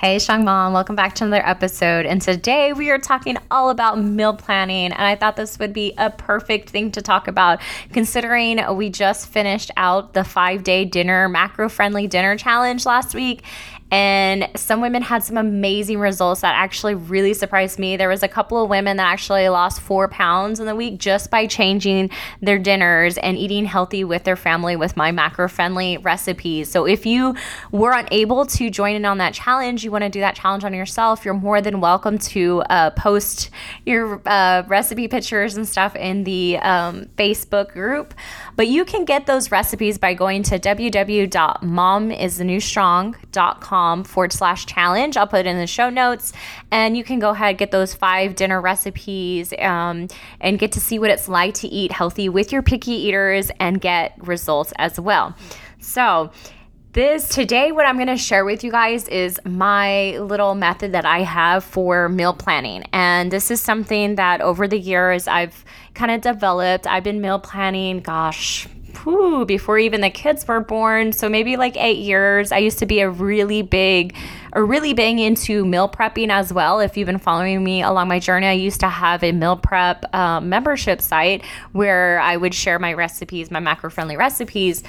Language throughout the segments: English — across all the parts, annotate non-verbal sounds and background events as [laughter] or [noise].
Hey, Strong Mom, welcome back to another episode. And today we are talking all about meal planning. And I thought this would be a perfect thing to talk about considering we just finished out the five day dinner, macro friendly dinner challenge last week. And some women had some amazing results that actually really surprised me. There was a couple of women that actually lost four pounds in the week just by changing their dinners and eating healthy with their family with my macro friendly recipes. So if you were unable to join in on that challenge, you want to do that challenge on yourself, you're more than welcome to uh, post your uh, recipe pictures and stuff in the um, Facebook group. But you can get those recipes by going to www.momisnewstrong.com forward slash challenge. I'll put it in the show notes. And you can go ahead, get those five dinner recipes um, and get to see what it's like to eat healthy with your picky eaters and get results as well. So, this today, what I'm going to share with you guys is my little method that I have for meal planning. And this is something that over the years I've kind of developed. I've been meal planning, gosh, whew, before even the kids were born. So maybe like eight years. I used to be a really big, or really big into meal prepping as well. If you've been following me along my journey, I used to have a meal prep uh, membership site where I would share my recipes, my macro friendly recipes.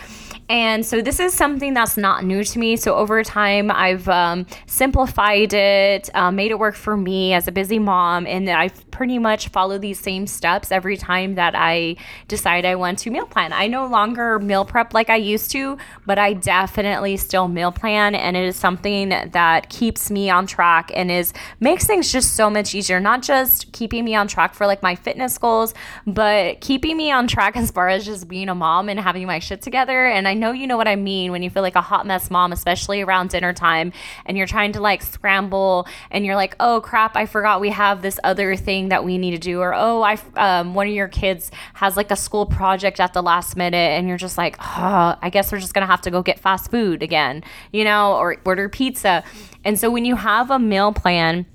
And so this is something that's not new to me. So over time, I've um, simplified it, uh, made it work for me as a busy mom, and I've pretty much follow these same steps every time that I decide I want to meal plan. I no longer meal prep like I used to, but I definitely still meal plan, and it is something that keeps me on track and is makes things just so much easier. Not just keeping me on track for like my fitness goals, but keeping me on track [laughs] as far as just being a mom and having my shit together. And I know you know what I mean when you feel like a hot mess mom, especially around dinner time, and you're trying to like scramble and you're like, oh crap, I forgot we have this other thing that we need to do, or oh, I um, one of your kids has like a school project at the last minute, and you're just like, oh, I guess we're just gonna have to go get fast food again, you know, or order pizza. And so when you have a meal plan,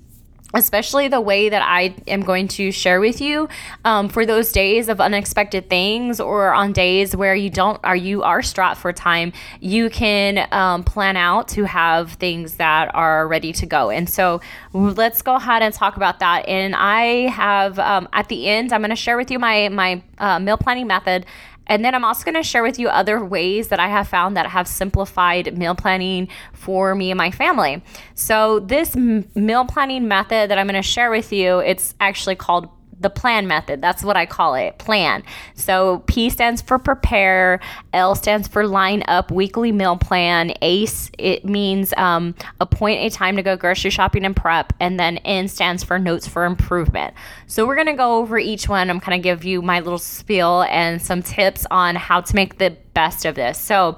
especially the way that I am going to share with you um, for those days of unexpected things or on days where you don't are you are strapped for time you can um, plan out to have things that are ready to go. And so let's go ahead and talk about that. And I have um, at the end I'm going to share with you my my uh, meal planning method and then I'm also going to share with you other ways that I have found that have simplified meal planning for me and my family. So this m- meal planning method that I'm going to share with you, it's actually called the plan method. That's what I call it plan. So P stands for prepare, L stands for line up weekly meal plan, ACE, it means um, appoint a time to go grocery shopping and prep, and then N stands for notes for improvement. So we're going to go over each one. I'm going to give you my little spiel and some tips on how to make the best of this. So,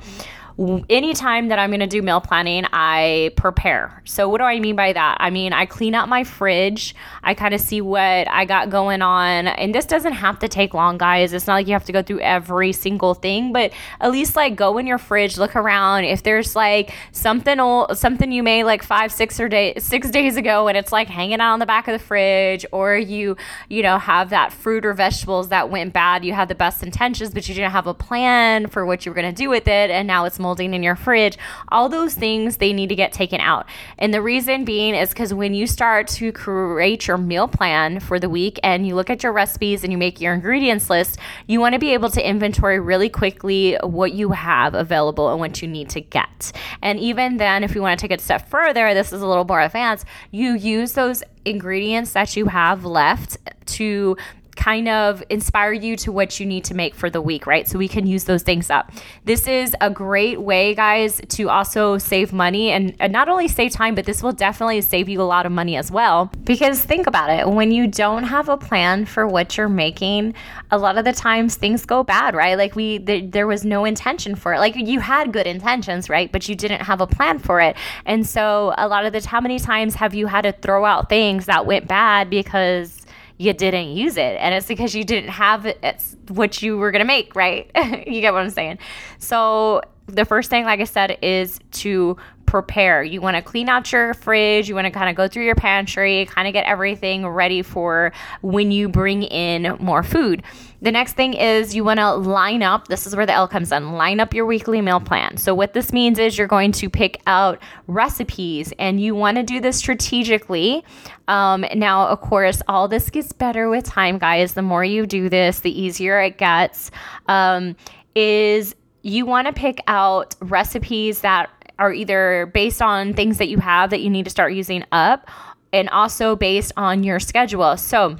anytime that I'm going to do meal planning, I prepare. So, what do I mean by that? I mean, I clean out my fridge, I kind of see what I got going on. And this doesn't have to take long, guys. It's not like you have to go through every single thing, but at least like go in your fridge, look around. If there's like something old, something you made like five, six or day, six days ago, and it's like hanging out on the back of the fridge, or you, you know, have that fruit or vegetables that went bad. You had the best intentions, but you didn't have a plan for what you were going to do with it, and now it's molding in your fridge, all those things they need to get taken out. And the reason being is because when you start to create your meal plan for the week and you look at your recipes and you make your ingredients list, you want to be able to inventory really quickly what you have available and what you need to get. And even then, if you want to take it a step further, this is a little more advanced, you use those ingredients that you have left to kind of inspire you to what you need to make for the week, right? So we can use those things up. This is a great way, guys, to also save money and, and not only save time, but this will definitely save you a lot of money as well. Because think about it when you don't have a plan for what you're making, a lot of the times things go bad, right? Like we, th- there was no intention for it. Like you had good intentions, right? But you didn't have a plan for it. And so a lot of the, how many times have you had to throw out things that went bad because you didn't use it. And it's because you didn't have it, it's what you were going to make right? [laughs] You get what i'm saying? So the first thing like i said is to prepare. You want to clean out your fridge, you want to kind of go through your pantry, kind of get everything ready for when you bring in more food. The next thing is you want to line up. This is where the L comes in. Line up your weekly meal plan. So, what this means is you're going to pick out recipes and you want to do this strategically. Um, now, of course, all this gets better with time, guys. The more you do this, the easier it gets. Um, is you want to pick out recipes that are either based on things that you have that you need to start using up and also based on your schedule. So,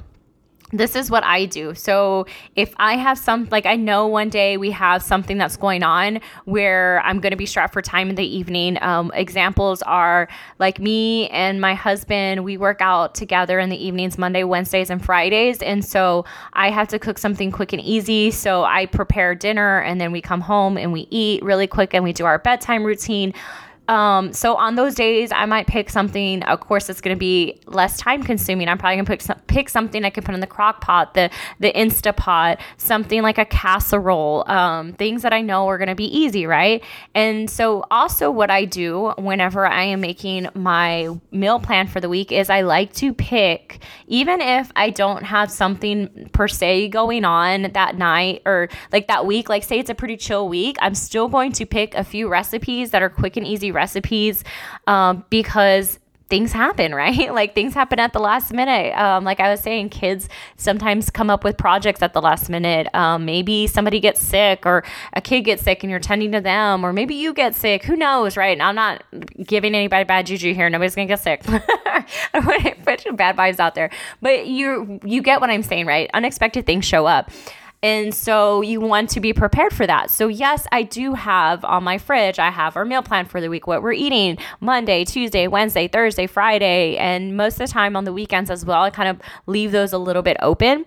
this is what I do. So if I have some, like I know one day we have something that's going on where I'm going to be strapped for time in the evening. Um, examples are like me and my husband, we work out together in the evenings, Monday, Wednesdays, and Fridays. And so I have to cook something quick and easy. So I prepare dinner and then we come home and we eat really quick and we do our bedtime routine. Um, so on those days, I might pick something. Of course, it's going to be less time consuming. I'm probably going to pick some, pick something I can put in the crock pot, the the Instapot, something like a casserole. Um, things that I know are going to be easy, right? And so also what I do whenever I am making my meal plan for the week is I like to pick, even if I don't have something per se going on that night or like that week. Like say it's a pretty chill week, I'm still going to pick a few recipes that are quick and easy recipes um, because things happen, [laughs] right? like things happen at the last minute. Um, like I was saying, kids sometimes come up with projects at the last minute. Um, maybe somebody gets sick or a kid gets sick and you're tending to them, or maybe you get sick. Who knows, right? And I'm not giving anybody bad juju here. Nobody's gonna get sick. [laughs] I want to put bad vibes out there, but you you get what I'm saying, right? Unexpected things show up. And so you want to be prepared for that. So, yes, I do have on my fridge, I have our meal plan for the week, what we're eating Monday, Tuesday, Wednesday, Thursday, Friday, and most of the time on the weekends as well. I kind of leave those a little bit open.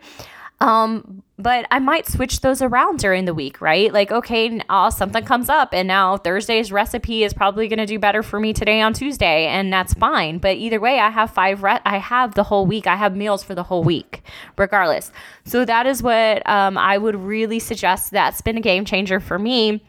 Um, but I might switch those around during the week, right? Like, okay, uh, something comes up, and now Thursday's recipe is probably going to do better for me today on Tuesday, and that's fine. But either way, I have five. Re- I have the whole week. I have meals for the whole week, regardless. So that is what um, I would really suggest. That's been a game changer for me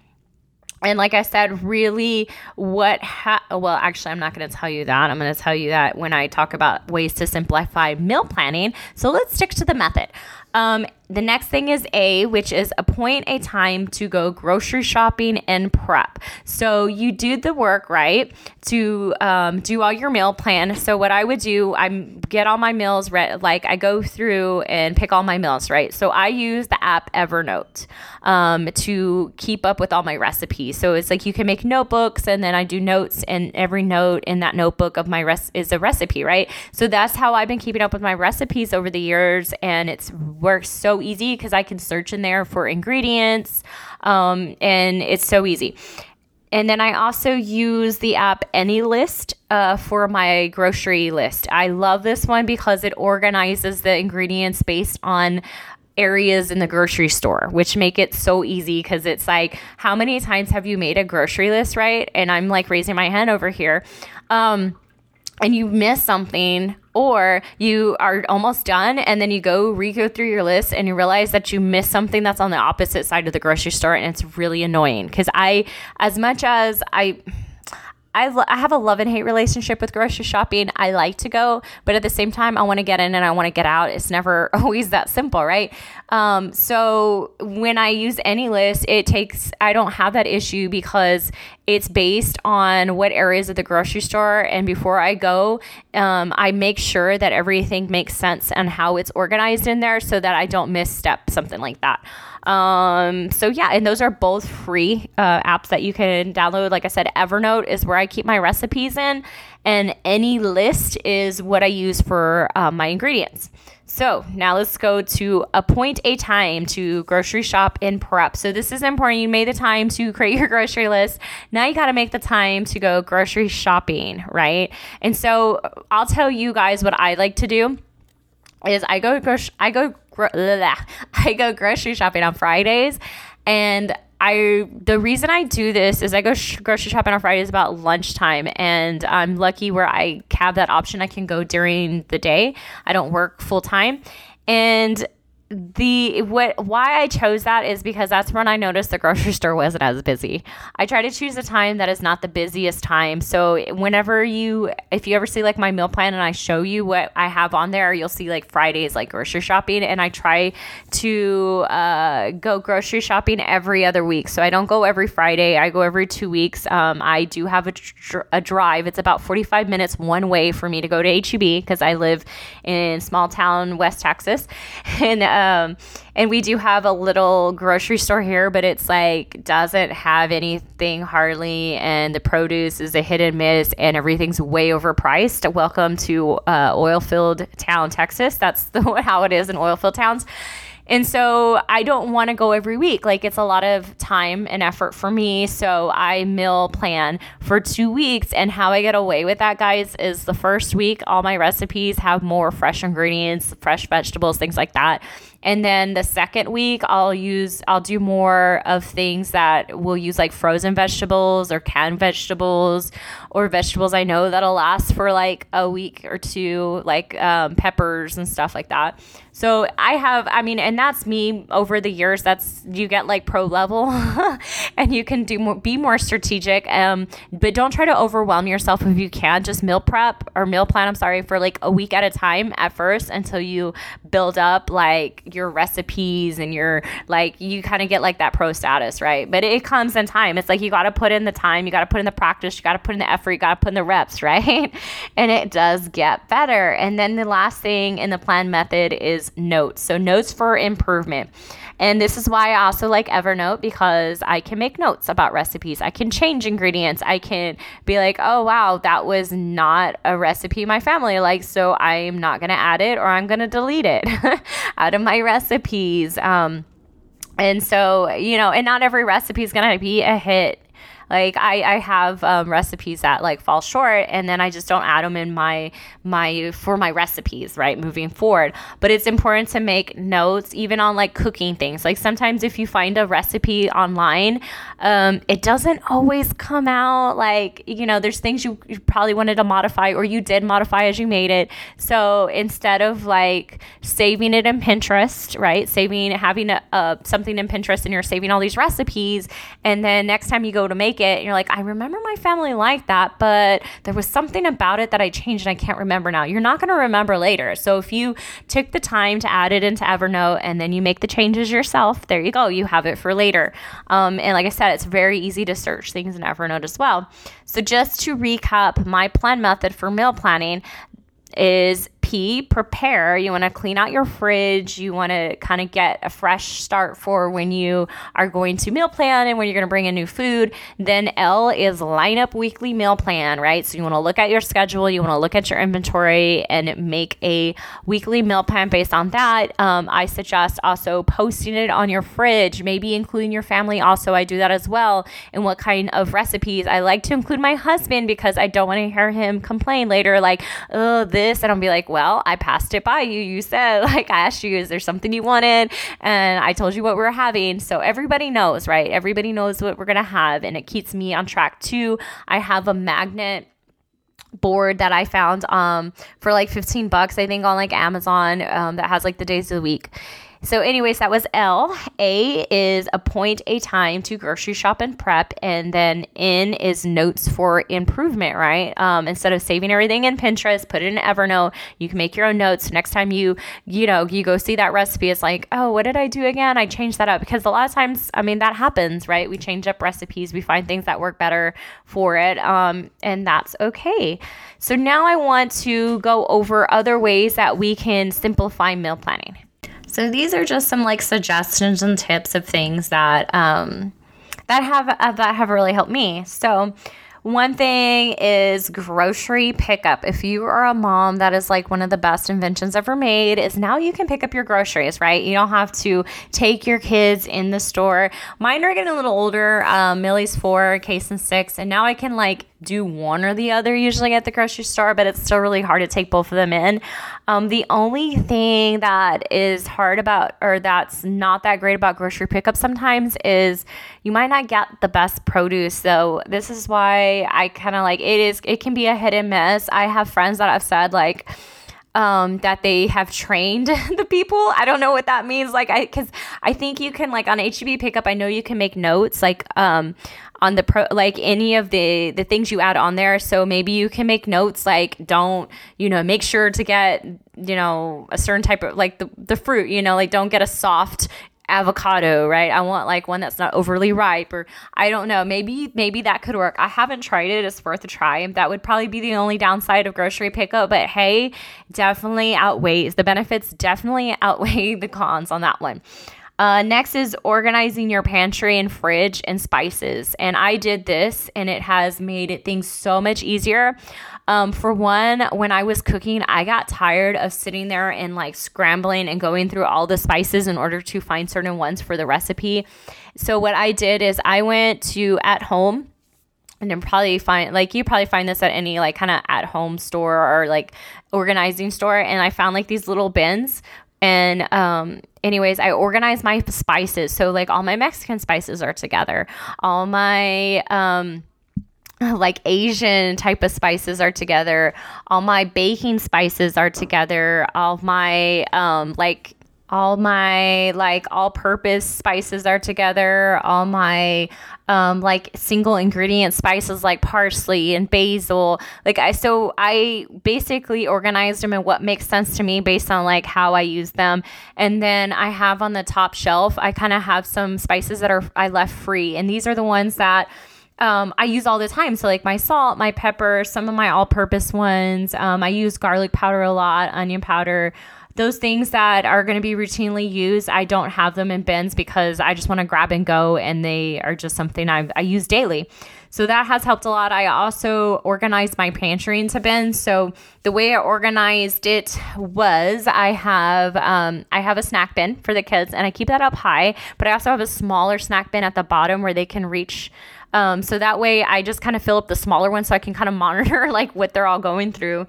and like I said, really, what ha- well, actually, I'm not going to tell you that. I'm going to tell you that when I talk about ways to simplify meal planning. So let's stick to the method. Um, the next thing is A, which is appoint a time to go grocery shopping and prep. So you do the work, right, to um, do all your meal plan. So what I would do, I get all my meals, re- like I go through and pick all my meals, right? So I use the app Evernote um, to keep up with all my recipes. So it's like you can make notebooks and then I do notes and every note in that notebook of my res- is a recipe, right? So that's how I've been keeping up with my recipes over the years and it's worked so easy because I can search in there for ingredients um, and it's so easy. And then I also use the app AnyList uh, for my grocery list. I love this one because it organizes the ingredients based on areas in the grocery store, which make it so easy because it's like, how many times have you made a grocery list, right? And I'm like raising my hand over here. Um, and you miss something or you are almost done and then you go re-go through your list and you realize that you missed something that's on the opposite side of the grocery store and it's really annoying because i as much as i I, I have a love and hate relationship with grocery shopping. I like to go, but at the same time, I want to get in and I want to get out. It's never [laughs] always that simple, right? Um, so when I use AnyList, it takes, I don't have that issue because it's based on what areas of the grocery store. And before I go, um, I make sure that everything makes sense and how it's organized in there so that I don't misstep something like that. Um, so yeah, and those are both free uh, apps that you can download. Like I said, Evernote is where I keep my recipes in, and AnyList is what I use for uh, my ingredients. So now let's go to appoint a time to grocery shop and prep. So this is important. You made the time to create your grocery list. Now you got to make the time to go grocery shopping, right? And so I'll tell you guys what I like to do is I go I go [laughs] I go grocery shopping on Fridays and I the reason I do this is I go sh- grocery shopping on Fridays about lunchtime, and I'm lucky where I have that option. I can go during the day. I don't work full time, and the what why I chose that is because that's when I noticed the grocery [laughs] store wasn't as busy. I try to choose a time that is not the busiest time. So whenever you if you ever see like my meal plan and I show you what I have on there, you'll see like Fridays like grocery shopping and I try to uh, go grocery shopping every other week. So I don't go every Friday. I go every 2 weeks. Um, I do have a, a drive. It's about 45 minutes one way for me to go to HEB because I live in small town West Texas. [laughs] And um, and we do have a little grocery store here, but it's like doesn't have anything hardly, and the produce is a hit and miss, and everything's way overpriced. Welcome to uh, oilfield town, Texas. That's the, [laughs] how it is in oilfield towns. And so I don't want to go every week. Like it's a lot of time and effort for me. So I meal plan for two weeks. And how I get away with that, guys, is the first week, all my recipes have more fresh ingredients, fresh vegetables, things like that. And then the second week, I'll use, I'll do more of things that will use like frozen vegetables or canned vegetables or vegetables I know that'll last for like a week or two, like um, peppers and stuff like that. So I have, I mean, and that's me over the years. That's you get like pro level, [laughs] and you can do more, be more strategic. Um, but don't try to overwhelm yourself if you can. Just meal prep or meal plan. I'm sorry for like a week at a time at first until you build up like your recipes and your like you kind of get like that pro status, right? But it comes in time. It's like you got to put in the time, you got to put in the practice, you got to put in the effort, you got to put in the reps, [laughs] right? and it does get better. And then the last thing in the plan method is notes. So notes for improvement. And this is why I also like Evernote because I can make notes about recipes. I can change ingredients. I can be like, oh, wow, that was not a recipe my family likes. So I'm not going to add it or I'm going to delete it [laughs] out of my recipes. Um, and so, you know, and not every recipe is going to be a hit like I, I have um, recipes that like fall short, and then I just don't add them in my my for my recipes, right? Moving forward, but it's important to make notes even on like cooking things. Like sometimes if you find a recipe online, um, it doesn't always come out like you know. There's things you, you probably wanted to modify or you did modify as you made it. So instead of like saving it in Pinterest, right? Saving having a, uh, something in Pinterest and you're saving all these recipes, and then next time you go to make like it and you're like, I remember my family liked that, but there was something about it that I changed and I can't remember now. You're not going to remember later. So if you took the time to add it into Evernote and then you make the changes yourself, there you go. You have it for later. Um, and like I said, it's very easy to search things in Evernote as well. So just to recap, my plan method for meal planning is P, prepare. You want to clean out your fridge. You want to kind of get a fresh start for when you are going to meal plan and when you're going to bring in new food. Then L is line up weekly meal plan, right? So you want to look at your schedule, you want to look at your inventory and make a weekly meal plan based on that. Um, I suggest also posting it on your fridge, maybe including your family. Also, I do that as well. And what kind of recipes I like to include my husband because I don't want to hear him complain later, like, oh, this. And I'll be like, well, I passed it by you. You said, [laughs] like, I asked you, is there something you wanted? And I told you what we are having. So everybody knows, right? Everybody knows what we're going to have. And it keeps me on track too. I have a magnet board that I found um, for like 15 bucks, I think, on like Amazon um, that has like the days of the week. So, anyways, that was L. A is appoint a time to grocery shop and prep, and then N is notes for improvement. Right? Um, instead of saving everything in Pinterest, put it in Evernote. You can make your own notes. Next time you, you know, you go see that recipe, it's like, oh, what did I do again? I changed that up because a lot of times, I mean, that happens, right? We change up recipes, we find things that work better for it, um, and that's okay. So now I want to go over other ways that we can simplify meal planning. So these are just some like suggestions and tips of things that um, that have uh, that have really helped me. So One thing is grocery pickup. If you are a mom, that is like one of the best inventions ever made. Is now you can pick up your groceries, right? You don't have to take your kids in the store. Mine are getting a little older. Um, Millie's four, Kason six, and now I can like do one or the other usually at the grocery store, but it's still really hard to take both of them in. Um, the only thing that is hard about, or that's not that great about grocery pickup sometimes, is you might not get the best produce. So this is why I kind of like it is. It can be a hit and miss. I have friends that have said like um, that they have trained [laughs] the people. I don't know what that means. Like, I, cause I think you can, like, on HEB pickup, I know you can make notes, like, um, on the pro, like any of the, the things you add on there. So maybe you can make notes, like, don't, you know, make sure to get, you know, a certain type of, like, the, the fruit, you know, like, don't get a soft avocado, right? I want like one that's not overly ripe or I don't know. Maybe maybe that could work. I haven't tried it. It's worth a try. That would probably be the only downside of grocery pickup, but hey, definitely outweighs the benefits definitely [laughs] outweigh the cons on that one. Uh, next is organizing your pantry and fridge and spices. And I did this and it has made things so much easier. Um, for one, when I was cooking, I got tired of sitting there and like scrambling and going through all the spices in order to find certain ones for the recipe. So, what I did is I went to at home and then probably find like you probably find this at any like kind of at home store or like organizing store and i found like these little bins and um anyways i organized my spices so like all my mexican spices are together all my um like Asian type of spices are together. All my baking spices are together. All my um like all my like all purpose spices are together all my um like single ingredient spices like parsley and basil like i so i basically organized them in what makes sense to me based on like how i use them and then i have on the top shelf i kind of have some spices that are i left free and these are the ones that um, I use all the time. So, like my salt, my pepper, some of my all purpose ones. Um, I use garlic powder a lot, onion powder. Those things that are going to be routinely used, I don't have them in bins because I just want to grab and go, and they are just something I, I use daily. So that has helped a lot. I also organized my pantry into bins. So the way I organized it was I have um, I have a snack bin for the kids, and I keep that up high. But I also have a smaller snack bin at the bottom where they can reach um, so that way I just kind of fill up the smaller ones so I can kind of [laughs] monitor like what they're all going through.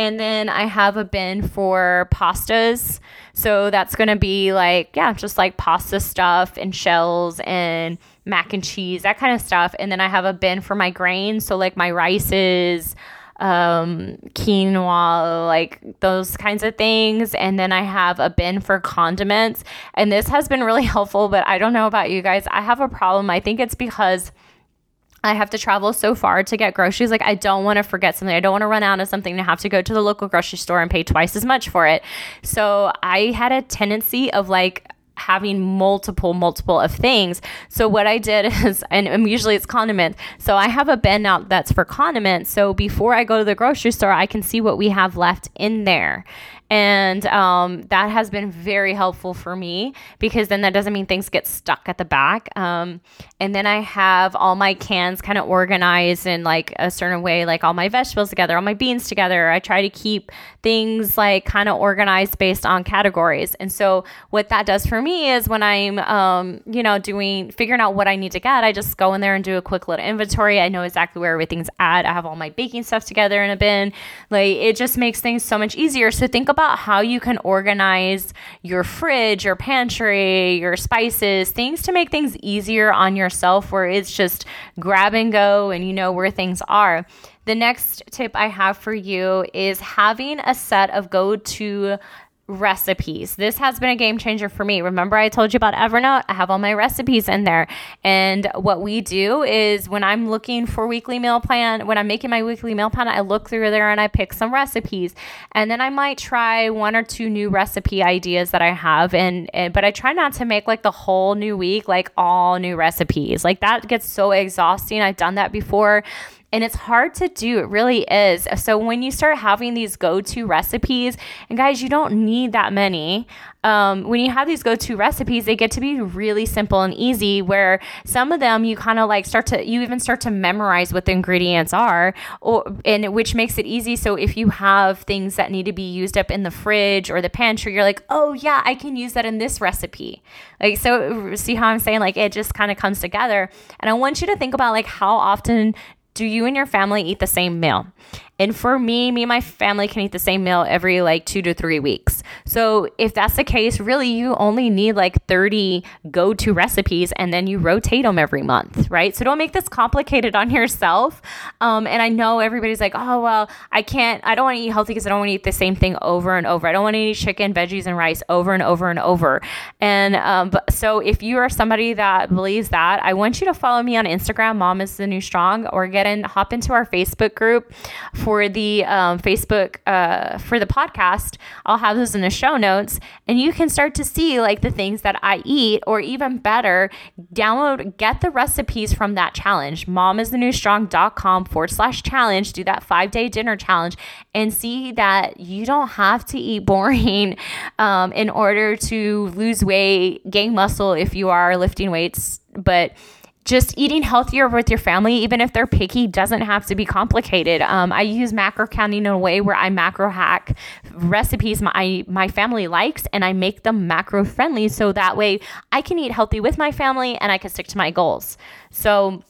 And then I have a bin for pastas. So that's going to be like, yeah, just like pasta stuff and shells and mac and cheese, that kind of stuff. And then I have a bin for my grains. So like my rices, um, quinoa, like those kinds of things. And then I have a bin for condiments. And this has been really [laughs] helpful, but I don't know about you guys. I have a problem. I think it's because I have to travel so far to get groceries. Like, I don't want to forget something. I don't want to run out of something to have to go to the local grocery store and pay twice as much for it. So, I had a tendency of like, having multiple multiple of things so what i did [laughs] is and usually it's condiments so i have a bin out that's for condiments so before i go to the grocery store i can see what we have left in there and um, that has been very helpful for me because then that doesn't mean things get stuck at the back. Um, and then I have all my cans kind of organized in like a certain way, like all my vegetables together, all my beans together. I try to keep things like kind of organized based on categories. And so what that does for me is when I'm, um, you know, doing figuring out what I need to get, I just go in there and do a quick little inventory. I know exactly where everything's at. I have all my baking stuff together in a bin. Like it just makes things so much easier. So think about about how you can organize your fridge, your pantry, your spices, things to make things easier on yourself where it's just grab and go and you know where things are. The next tip I have for you is having a set of go to recipes. This has been a game changer for me. Remember, I told you about Evernote? I have all my recipes in there. And what we do is when I'm looking for weekly meal plan, when I'm making my weekly meal plan, I look through there and I pick some recipes. And then I might try one or two new recipe ideas that I have. And, and eh, but I try not to make like the whole new week, like all new recipes. Like that gets so exhausting. I've done that before And it's hard to do. It really is. So when you start having these go to recipes, and guys, you don't need that many um, when you have these go-to recipes, they get to be really simple and easy. Where some of them you kind of like start to, you even start to memorize what the ingredients are, or and which makes it easy. So if you have things that need to be used up in the fridge or the pantry, you're like, oh yeah, I can use that in this recipe. Like so, see how I'm saying? Like it just kind of comes together. And I want you to think about like how often do you and your family eat the same meal? And for me, me and my family can eat the same meal every like two to three weeks. So if that's the case, really you only need like 30 go to recipes and then you rotate them every month, right? So don't make this complicated on yourself. Um, and I know everybody's like, oh, well, I can't, I don't want to eat healthy because I don't want to eat the same thing over and over. I don't want to eat chicken, veggies, and rice over and over and over. And um, so if you are somebody that believes that, I want you to follow me on Instagram, Mom is the New Strong, or get in, hop into our Facebook group for for the um, Facebook uh, for the podcast. I'll have those in the show notes, and you can start to see like the things that I eat, or even better, download get the recipes from that challenge. Momisthenewstrong.com forward slash challenge. Do that five day dinner challenge and see that you don't have to eat boring [laughs] um, in order to lose weight, gain muscle if you are lifting weights, but just eating healthier with your family, even if they're picky, doesn't have to be complicated. Um, I use macro counting in a way where I macro hack recipes my my family likes, and I make them macro friendly, so that way I can eat healthy with my family and I can stick to my goals. So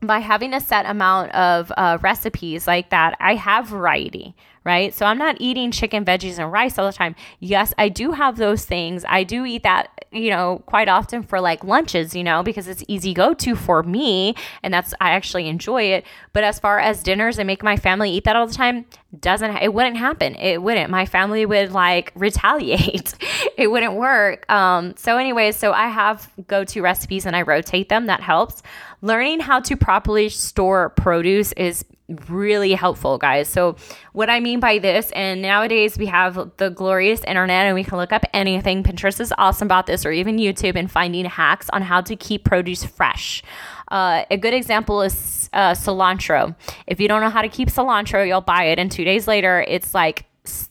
by having a set amount of uh, recipes like that, I have variety, right? So I'm not eating chicken, veggies, and rice all the time. Yes, I do have those things. I do eat that, you know, quite often for like lunches, you know, because it's easy go to for me. And that's, I actually enjoy it. But as far as dinners and make my family eat that all the time, doesn't, it wouldn't happen. It wouldn't. My family would like [laughs] retaliate. it wouldn't work. Um, so, anyways, so I have go to recipes and I rotate them. That helps. Learning how to properly store produce is really helpful, guys. So, what I mean by this, and nowadays we have the glorious internet and we can look up anything. Pinterest is awesome about this, or even YouTube, and finding hacks on how to keep produce fresh. Uh, a good example is uh, cilantro. If you don't know how to keep cilantro, you'll buy it, and two days later, it's like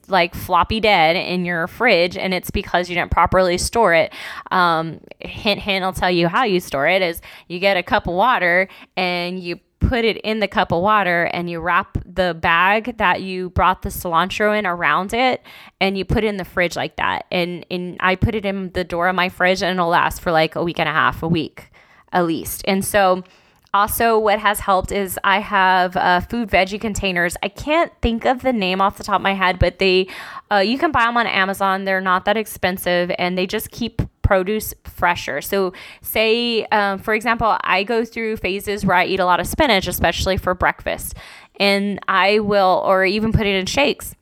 like floppy dead in your fridge and it's because you didn't properly store it um, hint hint i'll tell you how you store it is you get a cup of water and you put it in the cup of water and you wrap the bag that you brought the cilantro in around it and you put it in the fridge like that. And, and I put it in the door of my fridge and it'll last for like a week and a half, a week at least. And so also, what has helped is I have uh, food veggie containers. I can't think of the name off the top of my head, but they uh, you can buy them on Amazon. They're not that expensive, and they just keep produce fresher. So, say, um, for example, I go through phases where I eat a lot of spinach, especially for breakfast, and I will, or even put it in shakes.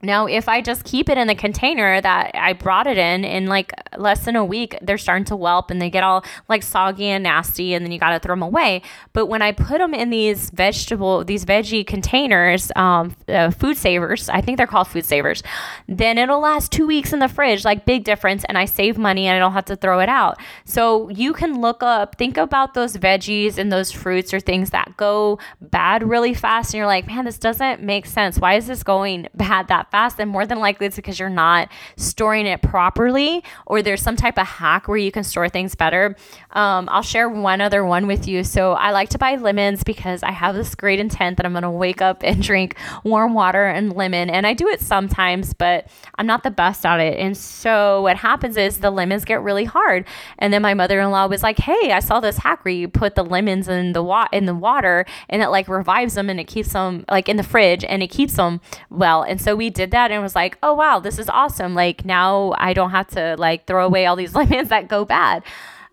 Now, if I just keep it in the container that I brought it in, in like less than a week, they're starting to whelp and they get all like soggy and nasty, and then you got to throw them away. But when I put them in these vegetable, these veggie containers, um, uh, food savers, I think they're called food savers, then it'll last two weeks in the fridge, like big difference, and I save money and I don't have to throw it out. So you can look up, think about those veggies and those fruits or things that go bad really fast, and you're like, man, this doesn't make sense. Why is this going [laughs] bad that fast, then more than likely it's because you're not storing it properly or there's some type of hack where you can store things better. Um, I'll share one other one with you. So I like to buy lemons because I have this great intent that I'm going to wake up and [laughs] drink warm water and lemon. And I do it sometimes, but I'm not the best at it. And so what happens is the lemons get really hard. And then my mother-in-law was like, "Hey, I saw this hack where you put the lemons in the wa- in the water and it like revives them and it keeps them like in the fridge and it keeps them well." And so we did that and was like, oh, wow, this is awesome. Like now I don't have to like throw away all these [laughs] lemons that go bad.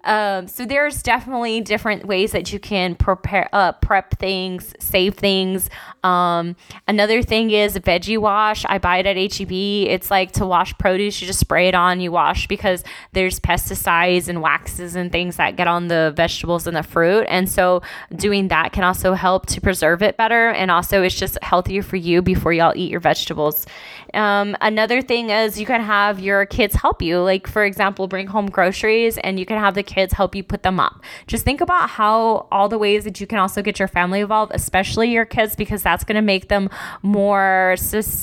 Um, so there's definitely different ways that you can prepare, uh, prep things, save things. Um, another thing is veggie wash. I buy it at HEB. It's like to wash produce. You just spray it on, you wash because there's pesticides and waxes and things that get on the vegetables and the fruit. And so doing that can also help to preserve it better. And also it's just healthier for you before y'all eat your vegetables. Um, another thing is you can have your kids help you. Like for example, bring home groceries and you can have the kids help you put them up. Just think about how all the ways that you can also get your family involved, especially your kids, because that's going to make them more,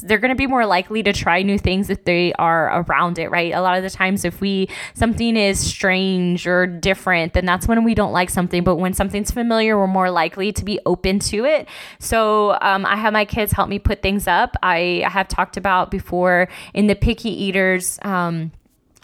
they're going to be more likely to try new things if they are around it, right? A lot of the times, if we, something is strange or different, then that's when we don't like something. But when something's familiar, we're more likely to be open to it. So um, I have my kids help me put things up. I, have talked about before in the picky eaters. Um,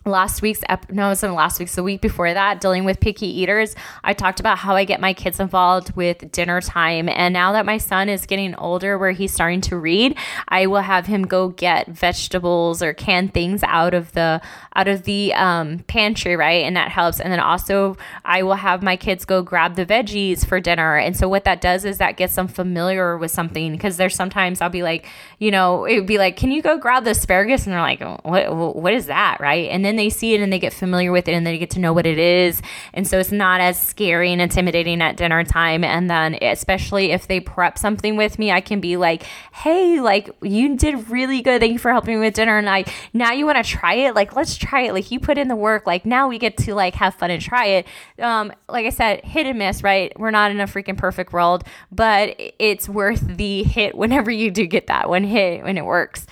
last week's ep- no it wasn't last week's the week before that dealing with picky eaters i talked about how i get my kids involved with dinner time. And now that my son is getting older where he's starting to read i will have him go get vegetables or canned things out of the out of the um, pantry right? And that helps. And then also i will have my kids go grab the veggies for dinner. And so what that does is that gets them familiar with something because there's sometimes i'll be like you know it would be like can you go grab the asparagus and they're like what what is that right and then they see it and they get familiar with it and they get to know what it is. And so it's not as scary and intimidating at dinner time. And then, especially if they prep something with me, I can be like, hey, like, you did really good. Thank you for helping me with dinner. And I, now you want to try it? Like, let's try it. Like, you put in the work. Like, now we get to like have fun and try it. Um, like I said, hit and miss, right? We're not in a freaking perfect world, but it's worth the hit whenever you do get that one hit when it works.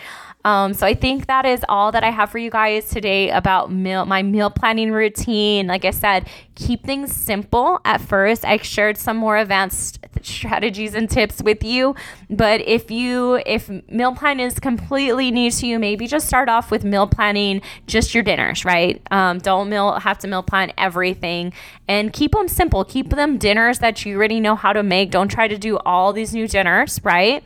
Um, so I think that is all that I have for you guys today about meal, my meal planning routine. Like I said, keep things simple at first. I shared some more advanced strategies and tips with you, but if you if meal plan is completely new to you, maybe just start off with meal planning just your dinners, right? Um, don't meal have to meal plan everything, and keep them simple. Keep them dinners that you already know how to make. Don't try to do all these new dinners, right?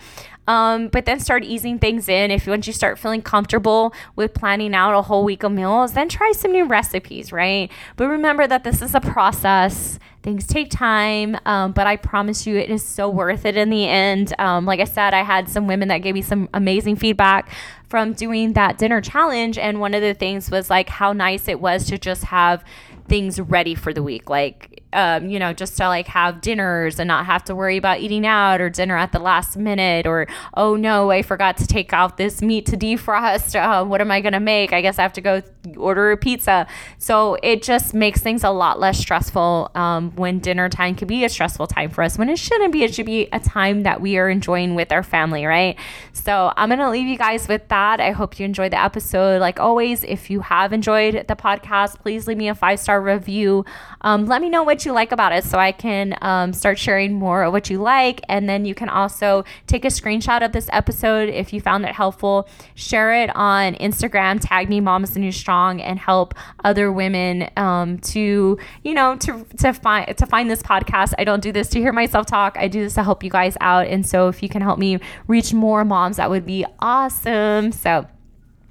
Um, but then start easing things in. If once you start feeling comfortable with planning out a whole week of meals, then try some new recipes, right? But remember that this is a process. Things take time, um, but I promise you, it is so worth it in the end. Um, like I said, I had some women that gave me some amazing feedback from doing that dinner challenge, and one of the things was like how nice it was to just have things ready for the week. Like um, you know, just to like have dinners and not have to worry about eating out or dinner at the last minute or, oh no, I forgot to take out this meat to defrost. Uh, what am I going to make? I guess I have to go order a pizza. So it just makes things a lot less stressful um, when dinner time can be a stressful time for us when it shouldn't be. It should be a time that we are enjoying with our family, right? So I'm going to leave you guys with that. I hope you enjoyed the episode. Like always, if you have enjoyed the podcast, please leave me a five star review. Um, let me know what you like about it so I can um, start sharing more of what you like. And then you can also take a screenshot of this episode if you found it helpful, share it on Instagram, tag me, Moms the New Strong, and help other women um, to, you know, to, to find to find this podcast. I don't do this to hear myself talk. I do this to help you guys out. And so if you can help me reach more moms, that would be awesome. So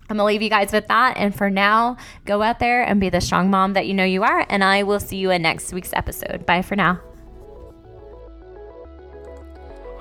I'm going to leave you guys with that. And for now, go out there and be the strong mom that you know you are. And I will see you in next week's episode. Bye for now.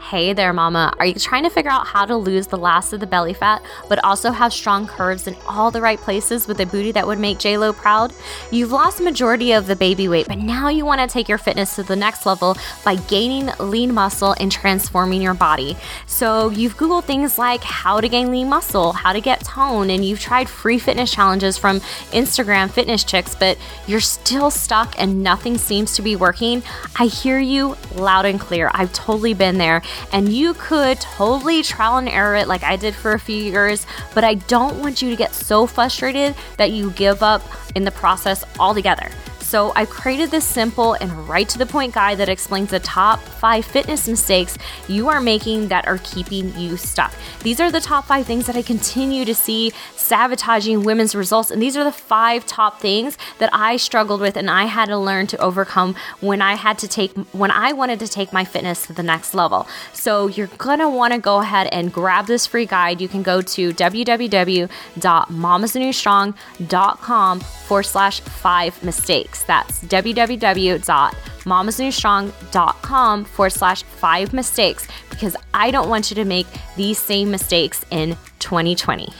Hey there, mama. Are you trying to figure out how to lose the last of the belly fat, but also have strong curves in all the right places with a booty that would make JLo proud? You've lost majority of the baby weight, but now you want to take your fitness to the next level by gaining lean muscle and transforming your body. So you've Googled things like how to gain lean muscle, how to get tone, and you've tried free fitness challenges from Instagram fitness chicks, but you're still stuck and nothing seems to be working. I hear you loud and clear. I've totally been there and you could totally trial and error it like I did for a few years, but I don't want you to get so frustrated that you give up in the process altogether. So I've created this simple and right to the point guide that explains the top five fitness mistakes you are making that are keeping you stuck. These are the top five things that I continue to see sabotaging women's results. And these are the five top things that I struggled with and I had to learn to overcome when I had to take, when I wanted to take my fitness to the next level. So you're gonna wanna go ahead and grab this free guide. You can go to www.mamasnewstrong.com forward slash five mistakes. That's www.mamasnewstrong.com forward slash five mistakes because I don't want you to make these same mistakes in 2020.